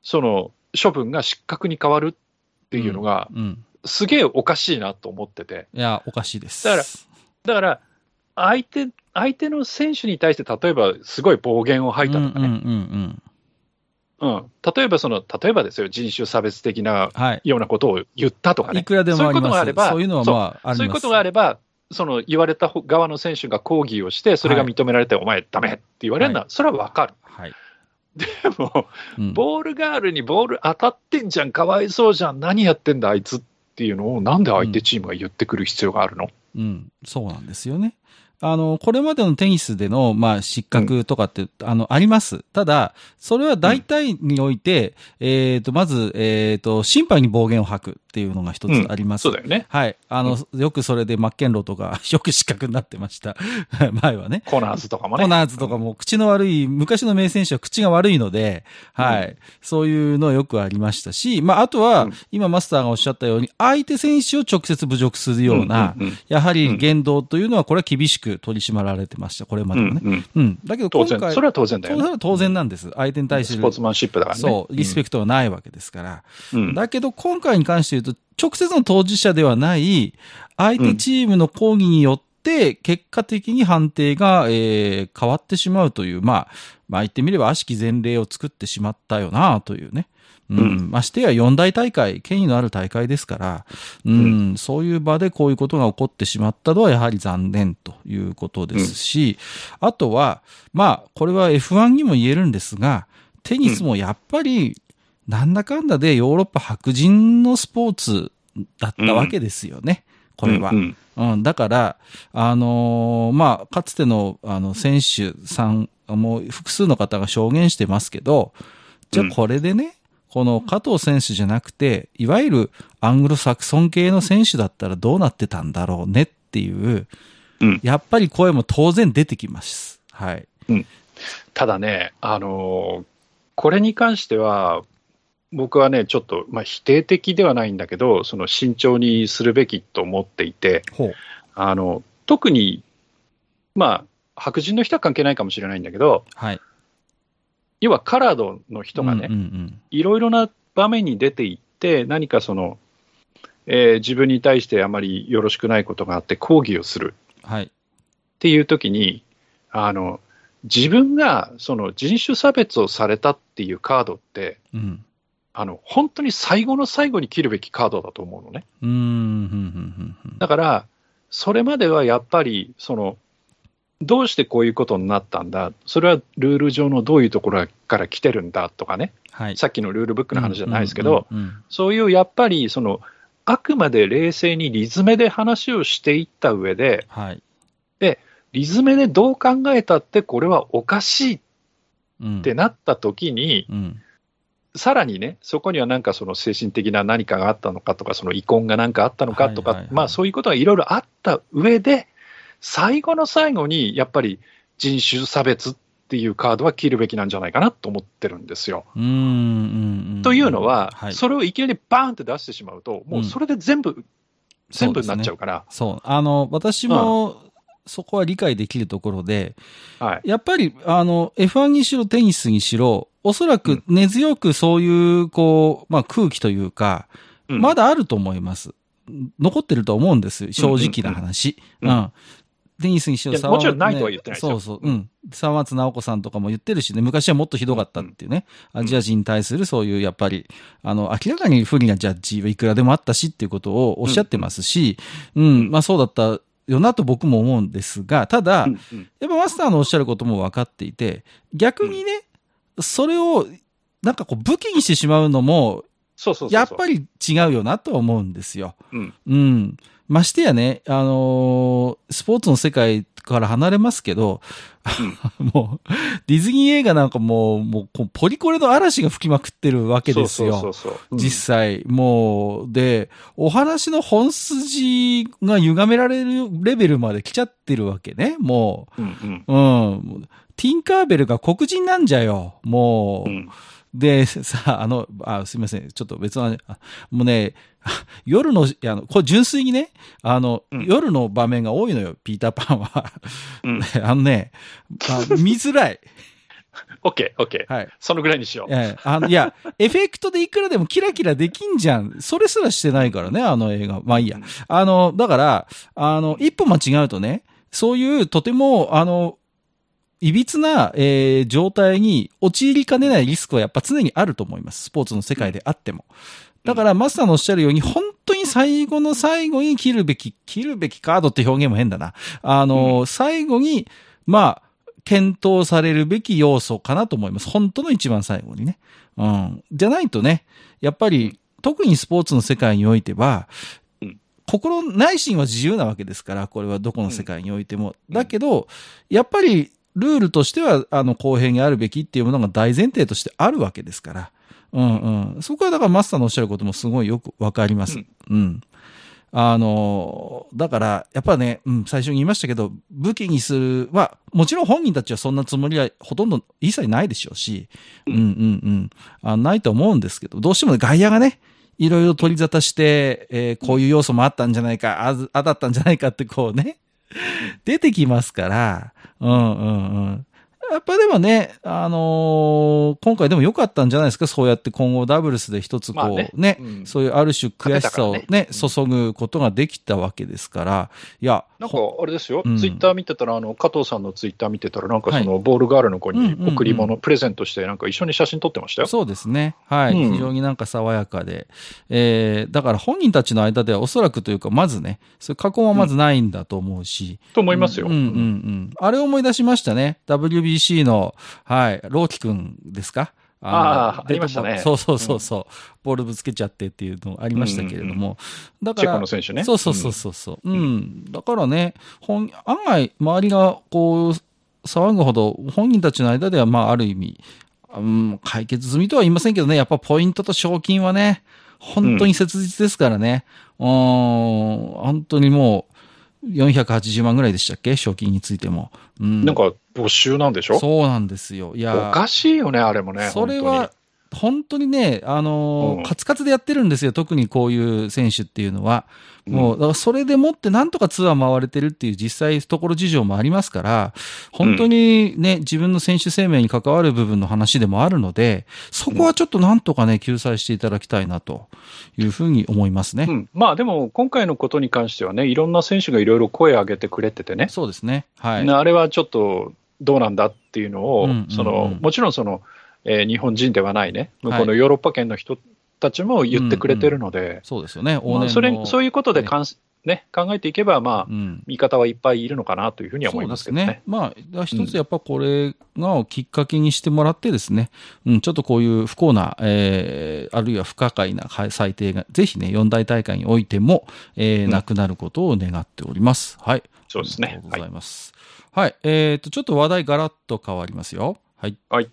その処分が失格に変わるっていうのが、
うん。
すげえおかしいなと思ってて。
いや、おかしいです。
だからだから、相手、相手の選手に対して、例えばすごい暴言を吐いたとかね、
うんうんうんうん。
うん例えばその、例えばですよ、人種差別的な
はい。
ようなことを言ったとかね、
いくらでもあります。
そういうことがあれば、
そういうのはまあ、あります。
そういうことがあれば、その言われた側の選手が抗議をして、それが認められて、お前、ダメって言われるのは、それはわかる。
はい。
でも、
うん
ボールガールにボール当たってんじゃん、かわいそうじゃん、何やってんだ、あいつっていうのを、なんで相手チームが言ってくる必要があるの、
うん、そうなんですよね。あの、これまでのテニスでの、まあ、失格とかって、あの、あります。ただ、それは大体において、えっ、と、まず、えっ、と、審判に暴言を吐くっていうのが一つあります。
そうだよね。
はい。あの、よくそれでマッケンローとか、よく失格になってました。前はね。
コナーズとかもね。
コナーズとかも口の悪い、昔の名選手は口が悪いので、はい。
う
そういうのよくありましたし、まあ、あとは、
うん
今マスターがおっしゃったように、相手選手を直接侮辱するような、
うんうんうん
やはり言動というのは、これは厳しく取り締まられてました、これまでもね。
うんうん
うん。だけど
当然。
今回、
それは当然だよね。
それは当然なんです。相手に対する
スポー、ツマンシップだからね。
そう、リスペクトがないわけですから。
うん
だけど、今回に関して言うと、直接の当事者ではない、相手チームの抗議によって、結果的に判定が、えー変わってしまうという、まあ、まあ言ってみれば悪しき前例を作ってしまったよな、というね。うん。
うん。
ましてや四大大会、権威のある大会ですから、うん、そういう場でこういうことが起こってしまったのはやはり残念ということですし、あとは、まあ、これは F1 にも言えるんですが、テニスもやっぱり、なんだかんだでヨーロッパ白人のスポーツだったわけですよね。これは。
うん
うん、だから、あのーまあ、かつての、あの、選手さん、もう複数の方が証言してますけど、じゃあ
うん。
これでね、この加藤選手じゃなくて、いわゆるアングロサクソン系の選手だったらどうなってたんだろうねっていう、
うん
やっぱり声も当然出てきます。はい。
ただね、あのーこれに関しては、僕はね、ちょっと、まあ、否定的ではないんだけど、その慎重にするべきと思っていて、
ほう。
あの特に、まあ、白人の人は関係ないかもしれないんだけど、
はい。
要はカラードの人がね、いろいろな場面に出ていって、何かその、えー自分に対してあまりよろしくないことがあって、抗議をする
うん。はい。
っていう時に、あの自分がその人種差別をされたっていうカードって、
うん。
あの本当に最後の最後に切るべきカードだと思うのね。だから、それまではやっぱり、その、どうしてこういうことになったんだ、それはルール上のどういうところから来てるんだとかね、
はい。
さっきのルールブックの話じゃないですけど、
うん、うんうん
そういうやっぱり、その、あくまで冷静にリズメで話をしていった上で、
はい。
リズメでどう考えたってこれはおかしいっ
うん。
てなった時に、
うん。
さらにね、そこにはなんかその精神的な何かがあったのかとか、その遺恨が何かあったのかとかまあそういうことがいろいろあった上で、最後の最後にやっぱり人種差別っていうカードは切るべきなんじゃないかなと思ってるんですよ。
うん、うん、うん。
というのは、
はい。
それをいきなりバーンって出してしまうと、もうそれで全部、全部になっちゃうから、
そう。あの、私も、そこは理解できるところで、
はい。
やっぱり、あの、F1 にしろ、テニスにしろ、おそらく根強くそういう、こう、まあ空気というか、
うん
まだあると思います。残ってると思うんです。正直な話。
う
うんん。テニスにしろ、
もちろんないとは言ってないですよ
そうそう。うん。沢松直子さんとかも言ってるしね、昔はもっとひどかったっていうね。
ん
アジア人に対するそういう、やっぱり、あの、明らかに不利なジャッジはいくらでもあったしっていうことをおっしゃってますし、うん、まあそうだったよなと僕も思うんですが、ただ、
うんうん
やっぱマスターのおっしゃることも分かっていて、逆にね、それを、なんかこう武器にしてしまうのも。やっぱり違うよなとは思うんですよ。
うん
うん。ましてやね、あのースポーツの世界から離れますけど、もう、ディズニー映画なんかもう、もうポリコレの嵐が吹きまくってるわけですよ。
そうそうそう。
実際、もう、で、お話の本筋が歪められるレベルまで来ちゃってるわけね、も
うんうん
う。うん。ティンカーベルが黒人なんじゃよ、もう。
うん
で、さ、あの、あ、すみません。ちょっと別の、あもうね、夜の、いやあの、これ純粋にね、あの、
うん
夜の場面が多いのよ、ピーターパンは。
うん
あのね、あ見づらい。
オッケー、オッケー。
はい。
そのぐらいにしよう。
ええあのいや、エフェクトでいくらでもキラキラできんじゃん。それすらしてないからね、あの映画。まあいいや。あの、だから、あの、一歩間違うとね、そういうとても、あの、いびつな、えー状態に陥りかねないリスクはやっぱ常にあると思います。スポーツの世界であっても。だから、マスターのおっしゃるように、本当に最後の最後に切るべき、切るべきカードって表現も変だな。あの、最後に、まあ、検討されるべき要素かなと思います。本当の一番最後にね。うん。じゃないとね、やっぱり、特にスポーツの世界においては
うん、
心内心は自由なわけですから、これはどこの世界においても。だけど、やっぱり、ルールとしては、あの、公平にあるべきっていうものが大前提としてあるわけですから。うんうん。そこはだからマスターのおっしゃることもすごいよくわかります。
うん
うん。あの、だから、やっぱね、うん、最初に言いましたけど、武器にする、まあ、もちろん本人たちはそんなつもりはほとんど一切ないでしょうし、うんうんうん。あないと思うんですけど、どうしてもね外野がね、いろいろ取り沙汰して、えーこういう要素もあったんじゃないか、あず、あだったんじゃないかってこうね、出てきますから、うんうんうん。やっぱでもね、あのー今回でも良かったんじゃないですか、そうやって今後ダブルスで一つこう、
まあ
ね
ねうん
そういうある種悔しさをね、
た
注ぐことができたわけですから、いや、
なんかあれですよ、
うん
ツイッター見てたら、あの加藤さんのツイッター見てたら、なんかそのボールガールの子に贈り物、プレゼントして、なんか一緒に写真撮ってましたよ。
そうですね。はい。
うん
非常になんか爽やかで。えー、だから本人たちの間ではおそらくというか、まずね、そういう過去はまずないんだと思うし。
と思いますよ。
うんうんうん。あれを思い出しましたね。WBC の、はい、ローキ君ですか？の
あー
デッドボール
ありましたね
そうそうそうそう、ボールぶつけちゃってっていうのありましたけれども。だから
チェコの、選手ね。
そうそうそうそうそう。うん。だからね、本、案外、周りがこう、騒ぐほど、本人たちの間では、まあ、ある意味、うん、解決済みとは言いませんけどね、やっぱポイントと賞金はね、本当に切実ですからね。うん、本当にもう、480万ぐらいでしたっけ？賞金についても。うん。
なんか募集なんでしょ？
そうなんですよ。いや
おかしいよね、あれもね。
それは、本当にね、あのー
うん
カツカツでやってるんですよ。特にこういう選手っていうのは。
うん
もう、だからそれでもってなんとかツアー回れてるっていう実際ところ事情もありますから、本当にね、自分の選手生命に関わる部分の話でもあるので、そこはちょっとなんとかね、救済していただきたいなというふうに思いますね。
うん、まあでも、今回のことに関してはね、いろんな選手がいろいろ声を上げてくれててね、
そうですね。はい。
あれはちょっとどうなんだっていうのを、
うんうんうん
そのもちろんその、えー日本人ではないね、向こうのヨーロッパ圏の人たちも言ってくれてるので、
そうですよね。
それそういうことで
ね
かん、ね、考えていけば、まあ、
うん。
味方はいっぱいいるのかなというふうには思いますけどね。
ね。まあ、一つやっぱこれがきっかけにしてもらってですね、うん、ちょっとこういう不幸な、えー、あるいは不可解なはい裁定が、ぜひね、四大大会においても、えー
うん
なくなることを願っております。はい。
そうですね
ありがとうございます。はい。えっ、と、ちょっと話題ガラッと変わりますよ。はい。
はい。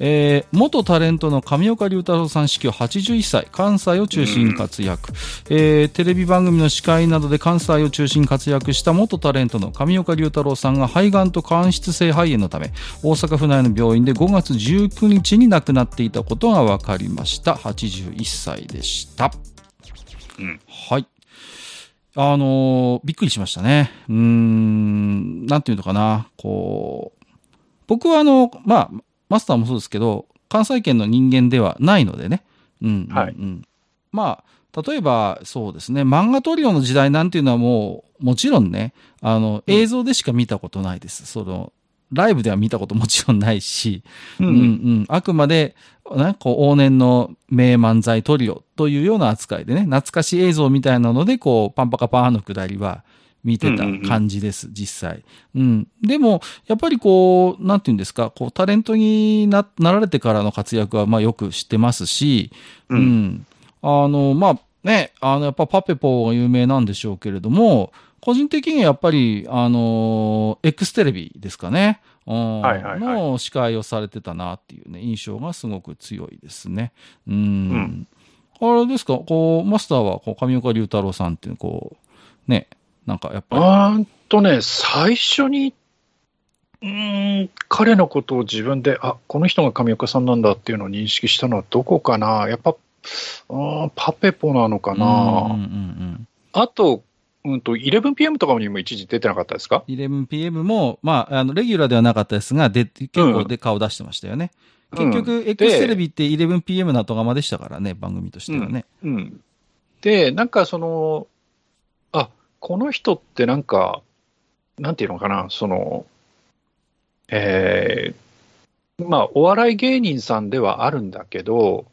えー元タレントの上岡龍太郎さん死去81歳、関西を中心に活躍、えーテレビ番組の司会などで関西を中心に活躍した元タレントの上岡龍太郎さんが肺がんと間質性肺炎のため、大阪府内の病院で5月19日に亡くなっていたことが分かりました。81歳でした。
うん
はい。あのーびっくりしましたね。うーん、なんていうのかな、こう、僕はあの、まあ、マスターもそうですけど、関西圏の人間ではないのでね。うん。うん
はい
うんまあ、例えば、そうですね、漫画トリオの時代なんていうのはもう、もちろんね、あの、
うん
映像でしか見たことないです。その、ライブでは見たこともちろんないし、
う
うんんうん、あくまで、ね、こう往年の名漫才トリオというような扱いでね、懐かしい映像みたいなので、こう、パンパカパーンのくだりは見てた感じです、実際。うん。でも、やっぱりこう、なんていうんですか、こう、タレントにななられてからの活躍は、まあよく知ってますし、
う
うんん。あの、まあね、あの、やっぱパペポが有名なんでしょうけれども、個人的にはやっぱり、あの、X テレビですかね。うん
はいはいはい
の司会をされてたなっていうね、印象がすごく強いですね。うん。
うん
あれですか、こう、マスターは、こう、上岡龍太郎さんっていう、こう、ね、なんかやっぱり、
あーんとね、最初に、うーん、彼のことを自分で、あこの人が上岡さんなんだっていうのを認識したのはどこかな、やっぱ、あーパペポなのかな、
うんうんうんうん。
あと、うんと、11PM とかにも一時出てなかったですか
？11pm も、まあ、あの、レギュラーではなかったですが、で、結構で顔出してましたよね。結局、X テレビって 11pm の後釜でしたからね、番組としてはね。
うん。で、なんかその、あ、この人ってなんか、なんていうのかな、その、えーまあ、お笑い芸人さんではあるんだけど、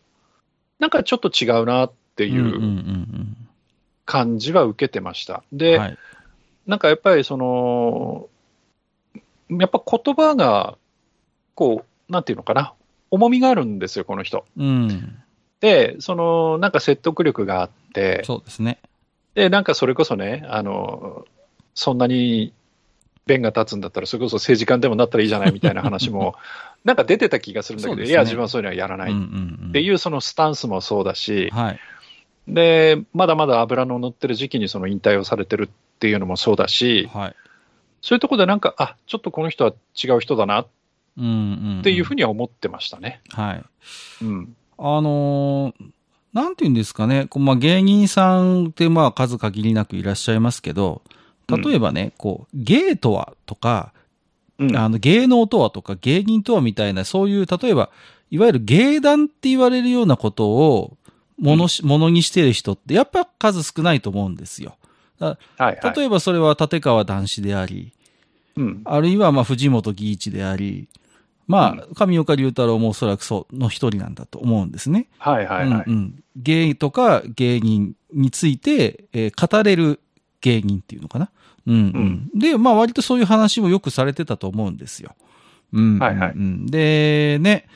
なんかちょっと違うなって
うんうん
いううん感じは受けてました。
うん。
で、
はい。
なんかやっぱりその、やっぱ言葉が、こう、なんていうのかな、重みがあるんですよ、この人。
うん。
で、その、なんか説得力があって、
そうですね。
で、なんかそれこそね、あの、そんなに弁が立つんだったら、それこそ政治家でもなったらいいじゃないみたいな話も、なんか出てた気がするんだけど、
ね
いや、自分はそういうのはやらないっ
ん
ていうそのスタンスもそうだし、
はい。
で、まだまだ油の乗ってる時期にその引退をされてるっていうのもそうだし、
はい。
そういうところでなんか、あちょっとこの人は違う人だなっ
うんうん。
ていうふう
に。
には思ってましたね。
はい。
うん。
あのーなんていうんですかね、こうまあ、芸人さんってまあ数限りなくいらっしゃいますけど、例えばね、こう、芸とはとか、
うん
あの芸能とはとか芸人とはみたいな、そういう、例えば、いわゆる芸談って言われるようなことを、ものし、ものにしてる人って、やっぱ数少ないと思うんですよ。
はいはい。
例えばそれは立川談志であり、
うん。
あるいはまあ藤本義一であり、まあ、上岡龍太郎もおそらくそう、の一人なんだと思うんですね。
はいはいはい。
うんうん、芸とか芸人について、えー語れる芸人っていうのかな。うんうんで、まあ割とそういう話もよくされてたと思うんですよ。うんうんうん
はいはい
で、ね、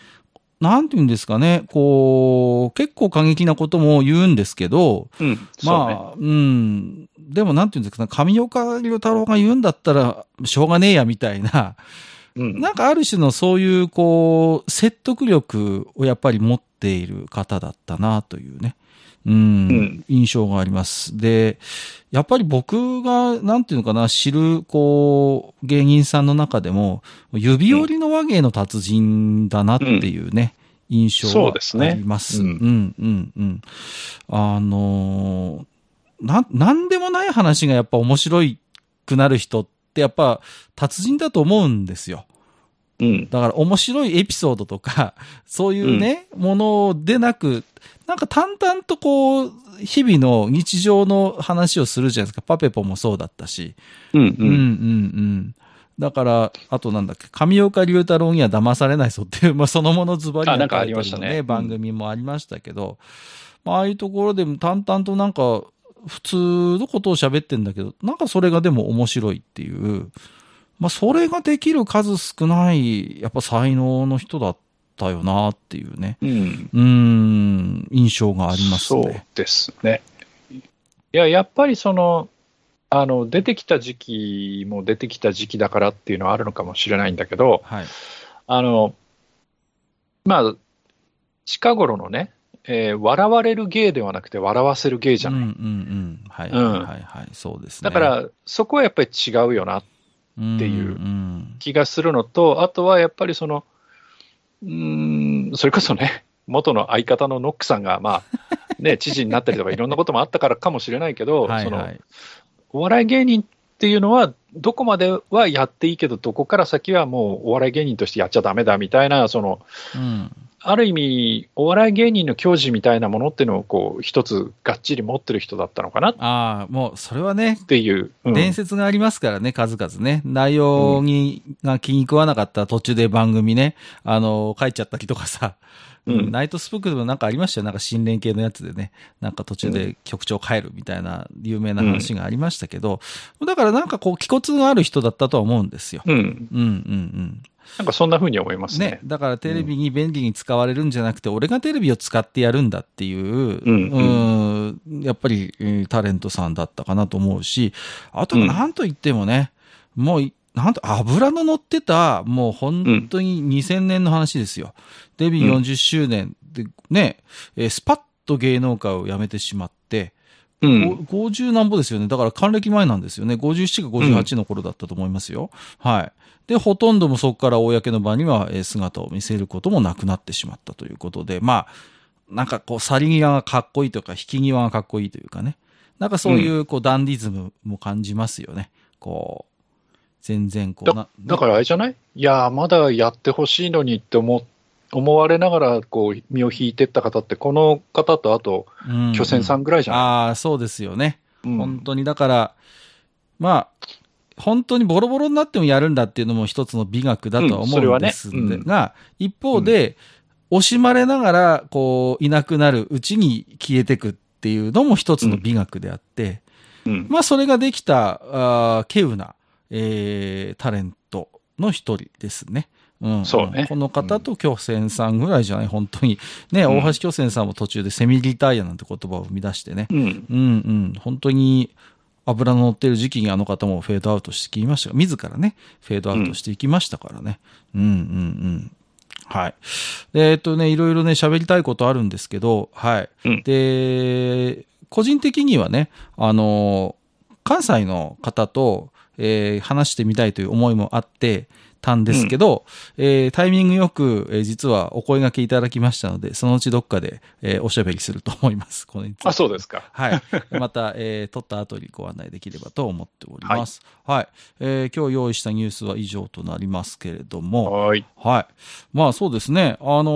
なんていうんですかね、こう、結構過激なことも言うんですけど、
うん。
まあ、うん。でもなんていうんですかね、上岡龍太郎が言うんだったら、しょうがねえやみたいな、
うん。
なんかある種のそういう、こう、説得力をやっぱり持っている方だったなというね、うん、
うん
印象があります。で、やっぱり僕が、なんていうのかな、知る、こう、芸人さんの中でも、指折りの和芸の達人だなっていうね、印象があります。
う
うんん、うん、うん。あのーな、なんでもない話がやっぱ面白いくなる人ってやっぱ達人だと思うんですよ。
うん。
だから面白いエピソードとか、そういうね、ものでなく、なんか淡々とこう、日々の日常の話をするじゃないですか。パペポもそうだったし。
うん。う
うん、うん、
ん。
うん。だから、あとなんだっけ、上岡龍太郎には騙されないぞっていう、まあそのものズバリ
あなんかありましたね
番組もありましたけど、まあああいうところでも淡々となんか、普通のことを喋ってんだけど、なんかそれがでも面白いっていう、まあそれができる数少ない、やっぱ才能の人だったよなっていうね、
うん。
うーん、印象があります
そう
ね。
ですね。いや、やっぱりその、あの、出てきた時期も出てきた時期だからっていうのはあるのかもしれないんだけど、
はい。
あの、まあ、近頃のね、えー笑われる芸ではなくて笑わせる芸じゃない。
うんうんうん。はい、
うん
はいはいはい、そうですね。
だから、そこはやっぱり違うよな
って
いう
うん
気がするのと、あとはやっぱりその、うーん、それこそね、元の相方のノックさんが、まあ、ね、知事になったりとかいろんなこともあったからかもしれないけど、その
はいはい。
お笑い芸人っていうのは、どこまではやっていいけど、どこから先はもうお笑い芸人としてやっちゃダメだみたいな、その、
うん。
ある意味、お笑い芸人の教示みたいなものっていうのを、こう、一つがっちり持ってる人だったのかなっ
ああ、もう、それはね、
ていう。うん
伝説がありますからね、数々ね。内容に、が気に食わなかったら途中で番組ね、あの、書いちゃったりとかさ、
うん
ナイトスプークでもなんかありましたよ。なんか新連系のやつでね、なんか途中で曲調変えるみたいな有名な話がありましたけど、だからなんかこう、気骨がある人だったとは思うんですよ。
うん。
うんうんうん。
なんかそんな風に思います
ね
ね。。
だからテレビに便利に使われるんじゃなくて、俺がテレビを使ってやるんだっていう、
うん
うんやっぱり、えータレントさんだったかなと思うし、あと
うん
なんと言ってもね、もうい、なんと油の乗ってた、もう本当に2000年の話ですよ。デビュー40周年でね、えースパッと芸能界を辞めてしまって、
うん。
ご50なんぼですよね。だから還暦前なんですよね。57か58の頃だったと思いますよ。はい。で、ほとんどもそこから公の場にはえー姿を見せることもなくなってしまったということで、まあ、なんかこう、去り際がかっこいいとか、引き際がかっこいいというかね。なんかそういう、こう、ダンディズムも感じますよね。こう、全然こう、な
だからあれじゃない？いやー、まだやってほしいのにって思思われながら、こう、身を引いてった方って、この方とあと、
うん
巨泉さんぐらいじゃない、
ああ、そうですよね。
うん。
本当に、だから、まあ、本当にボロボロになってもやるんだっていうのも一つの美学だとは思うんです
うんね。うん。
が、一方で、惜しまれながら、こう、いなくなるうちに消えてくっていうのも一つの美学であって、
うん。
まあ、それができた、あー稀有な、えータレントの一人ですね。うん。
そうね
この方と巨泉さんぐらいじゃない？本当に。ね、
うん
大橋巨泉さんも途中でセミリタイアなんて言葉を生み出してね。
うん。
うんうん。本当に油の乗ってる時期にあの方もフェードアウトしてきましたが、自らね、フェードアウトしていきましたからね。うんうんうん。はい。で、えっとね、いろいろね、喋りたいことあるんですけど、はい。
うん
で、個人的にはね、あの、関西の方と、えー話してみたいという思いもあってたんですけど、えータイミングよく、えー実はお声掛けいただきましたので、そのうちどっかで、えーおしゃべりすると思います。これについて
あ、そうですか。
はい。また、えー撮った後にご案内できればと思っております。はい。えー今日用意したニュースは以上となりますけれども、
はい。
はい。まあそうですね。あの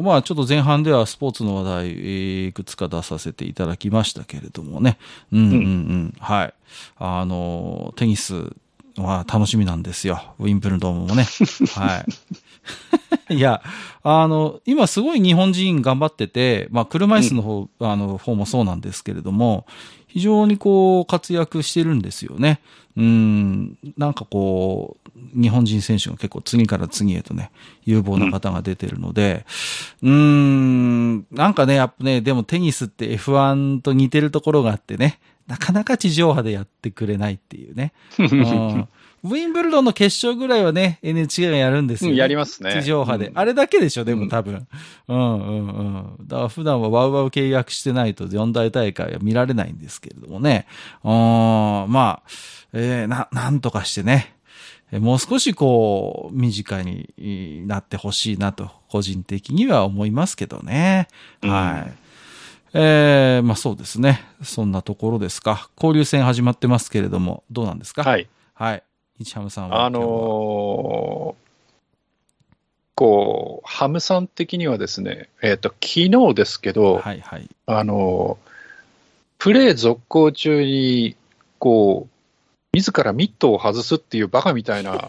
ーまあちょっと前半ではスポーツの話題、えーいくつか出させていただきましたけれどもね。うんうんうん。はい。あのーテニスは楽しみなんですよ。ウィンブルドームもね。はい。いや、あの、今すごい日本人頑張ってて、まあ車椅子の方、あの方もそうなんですけれども、非常にこう活躍してるんですよね。うん、なんかこう、日本人選手が結構次から次へとね、有望な方が出てるので、うーん、なんかね、やっぱね、でもテニスって F1 と似てるところがあってね、なかなか地上波でやってくれないっていうね。うんウィンブルドンの決勝ぐらいはね、NHK がやるんですよ、ね。
うんやりますね
地上波で。
うん
あれだけでしょ、で
うん
も多分。うんうんうん。だから普段はワウワウ契約してないと四大大会は見られないんですけれどもね。うん、まあ、えーな、なんとかしてね。えーもう少しこう、身近になってほしいなと、個人的には思いますけどね。はい。えー、まあそうですね。そんなところですか。交流戦始まってますけれども、どうなんですか？
はい。
はい。日ハムさんは。
あのーこう、ハムさん的にはですね、えっ、と、昨日ですけど、
はいはい。
あのープレー続行中に、こう、自らミットを外すっていうバカみたいな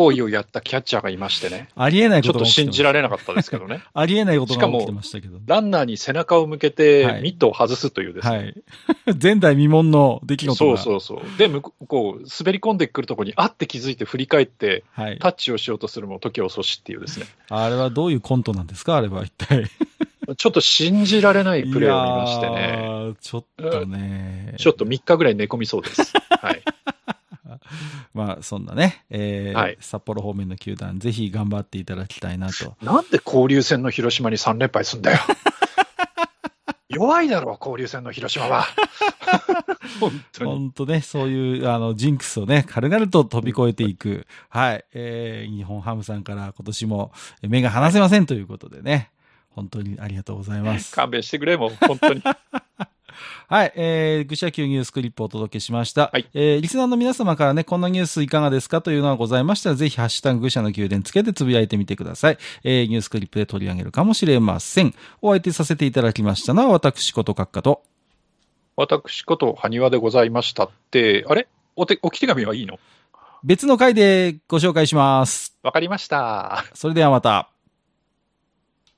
行為をやったキャッチャーがいましてね、
ありえない
ちょっと
ことが起きてま
信じられなかったですけどね。
ありえないことが起きてましたけど。
ランナーに背中を向け
は
て
い
ミットを外すというですね、
はい。前代未聞の出来事
そう
が。
そうそう。で、向こう、滑り込んでくるところに、あって気づいて振り返って、
はい。
タッチをしようとするも時遅しっていうですね、
あれはどういうコントなんですか？あれは一体。
ちょっと信じられないプレーを見ましてね、
ーちょっとね。
ちょっと3日ぐらい寝込みそうです。はい。
まあ、そんなね、えー
はい
札幌方面の球団、ぜひ頑張っていただきたいなと。
なんで交流戦の広島に3連敗すんだよ。弱いだろう、交流戦の広島は。本当に。
本当ね、そういう、あの、ジンクスをね、軽々と飛び越えていく。はい。えー、日本ハムさんから今年も目が離せませんということでね。本当にありがとうございます。
勘弁してくれ、もう、本当に。
はい、えー、愚者級ニュースクリップをお届けしました。
はい
えー、リスナーの皆様からね、こんなニュースいかがですかというのがございましたら、ぜひ、ハッシュタグ愚者の宮殿つけてつぶやいてみてください。えー、ニュースクリップで取り上げるかもしれません。お相手させていただきましたのは、私こと閣下と、
私こと埴輪でございましたって、あれ？お手置き手紙はいいの？
別の回でご紹介します。
わかりました。
それではまた。